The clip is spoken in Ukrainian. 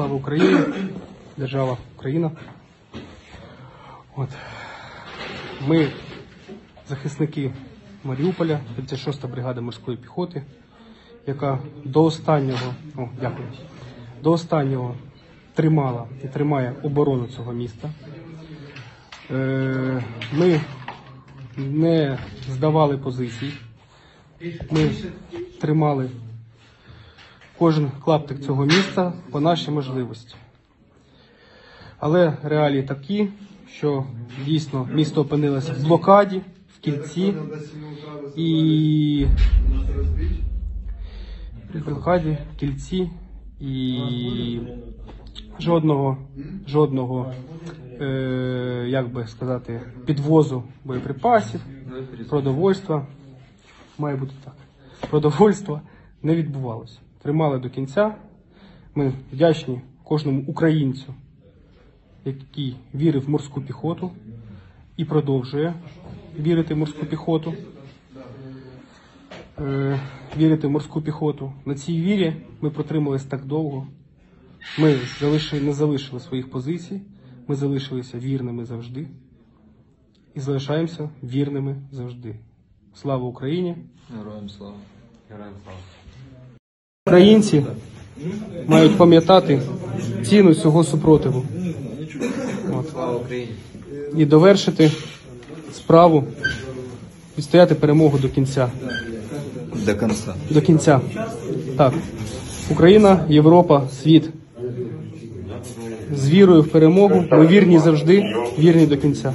Слава Україні! Держава Україна. От. Ми захисники Маріуполя, 36-та бригада морської піхоти, яка до останнього, о, дякую, до останнього тримала і тримає оборону цього міста. Е, Ми не здавали позицій. Ми тримали кожен клаптик цього міста по нашій можливості. Але реалії такі, що дійсно місто опинилося в блокаді, в кільці і в блокаді, в кільці і жодного, жодного, е, як би сказати, підвозу боєприпасів, продовольства, має бути так, продовольства не відбувалося. Тримали до кінця. Ми вдячні кожному українцю, який вірив в морську піхоту і продовжує вірити в морську піхоту. Е, вірити в морську піхоту. На цій вірі ми протримались так довго. Ми залишили, не залишили своїх позицій, ми залишилися вірними завжди і залишаємося вірними завжди. Слава Україні! Героям слава. Героям слава. Українці мають пам'ятати ціну цього супротиву От. І довершити справу, відстояти перемогу до кінця. До конца. До кінця. Так. Україна, Європа, світ. З вірою в перемогу. Ми вірні завжди, вірні до кінця.